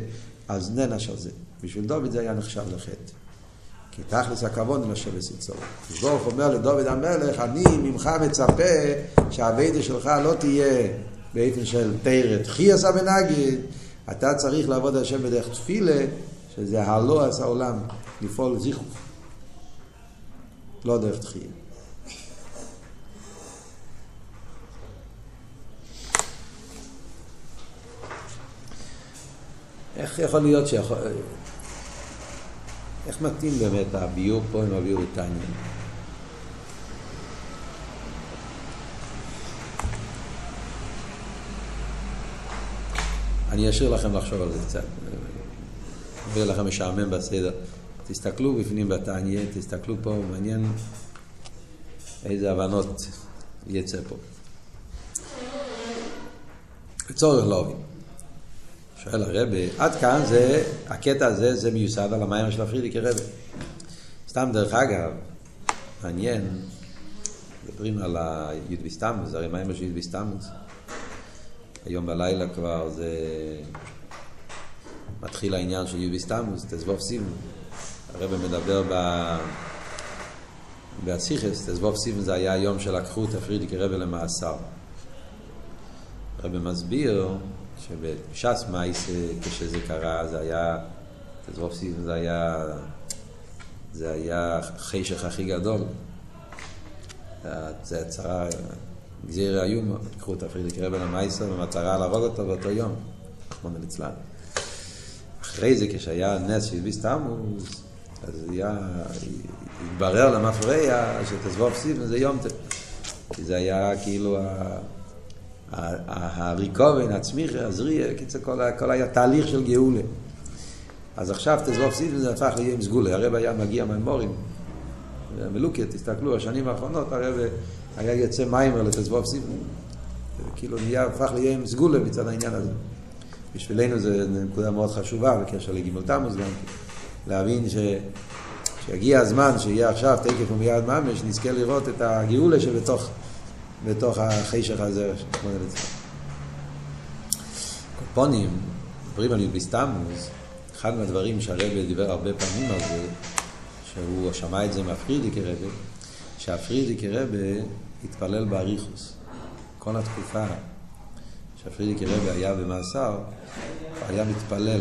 אז נענש על זה. בשביל דוד זה היה נחשב לחטא. כי תכלס הכבוד לשבת יצור. ברוך אומר לדוד המלך, אני ממך מצפה שהאביידה שלך לא תהיה באופן של תרא תחייה עשה בנגיד, אתה צריך לעבוד השם בדרך תפילה, שזה הלא עשה עולם, לפעול זיכוך. לא דרך תחייה. איך יכול להיות שיכול... איך מתאים באמת הביור פה עם הביור איתניה? אני אשאיר לכם לחשוב על זה קצת. אביא לכם משעמם בסדר. תסתכלו בפנים בתניא, תסתכלו פה, מעניין איזה הבנות יצא פה. לצורך להבין. שואל הרבי, עד כאן זה, הקטע הזה, זה מיוסד על המים של הפרידיקי רבי. סתם דרך אגב, מעניין, מדברים על הי"ד בסתמוס, הרי מים של י"ד בסתמוס. היום בלילה כבר זה מתחיל העניין של י"ד בסתמוס, תזבוב סיום. הרב מדבר ב... באסיכס, תזבוב סיבן זה היה היום שלקחו את הפרידיקי רבי למאסר. הרב מסביר שבש"ס מייס, כשזה קרה, זה היה, תזבוב סיבן זה היה, זה היה חשך הכי גדול. זה הצהרה, גזיר איום, לקחו את הפרידיקי רבי למאסר במטרה להרוג אותו באותו יום, רחמנא ליצלן. אחרי זה, כשהיה נס שהביא תמוז, אז היה, התברר למפרע שתזבוב סיבן זה יום. כי זה היה כאילו הריקובן, הצמיחה, הזריע, קיצר כל, היה תהליך של גאולה. אז עכשיו תזבוב סיבן זה הפך ליום סגולה. הרב היה מגיע מהמורים, מלוקת, תסתכלו, השנים האחרונות הרב היה יוצא מיימר לתזבוב סיבן. כאילו נהיה, הפך ליום סגולה מצד העניין הזה. בשבילנו זו נקודה מאוד חשובה בקשר לגימל תמוז גם, להבין ש... שיגיע הזמן, שיהיה עכשיו תקף ומיד ממש, נזכה לראות את הגאולה שבתוך בתוך החשך הזה, שמונה לצפון. קופונים, מדברים על י"ב תמוז, אחד מהדברים שהרבא דיבר הרבה פעמים על זה, שהוא שמע את זה מהפרידיקי רבא, שהפרידיקי רבא התפלל באריכוס. כל התקופה שהפרידיקי רבי היה במאסר, היה מתפלל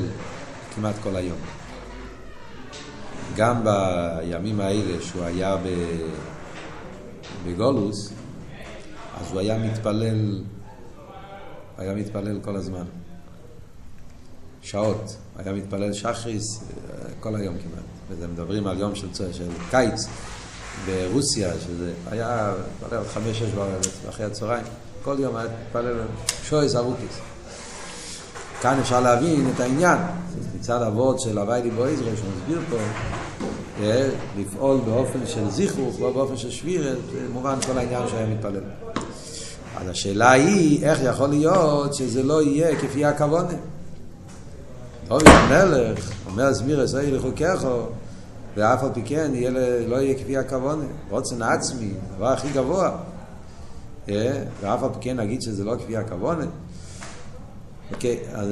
כמעט כל היום. גם בימים האלה שהוא היה בגולוס, אז הוא היה מתפלל, היה מתפלל כל הזמן. שעות, היה מתפלל שחריס כל היום כמעט. וזה מדברים על יום של, של קיץ ברוסיה, שזה היה מתפלל חמש-שש אחרי הצהריים. כל יום היה מתפלל שויס ארוקיס. כאן אפשר להבין את העניין, מצד אבות של הוויידי בויזרי שמסביר פה, אה, לפעול באופן של זיכרוך, לא באופן של שבירת, זה מובן כל העניין שהיה מתפלל. אז השאלה היא, איך יכול להיות שזה לא יהיה כפי הכוונה? דוד המלך אומר זמיר עשוי לחוקךו, ואף על פי כן לא יהיה כפי הכוונה. רוצן עצמי, הדבר הכי גבוה. ואף על פי כן נגיד שזה לא כפי הכוונה. אוקיי, אז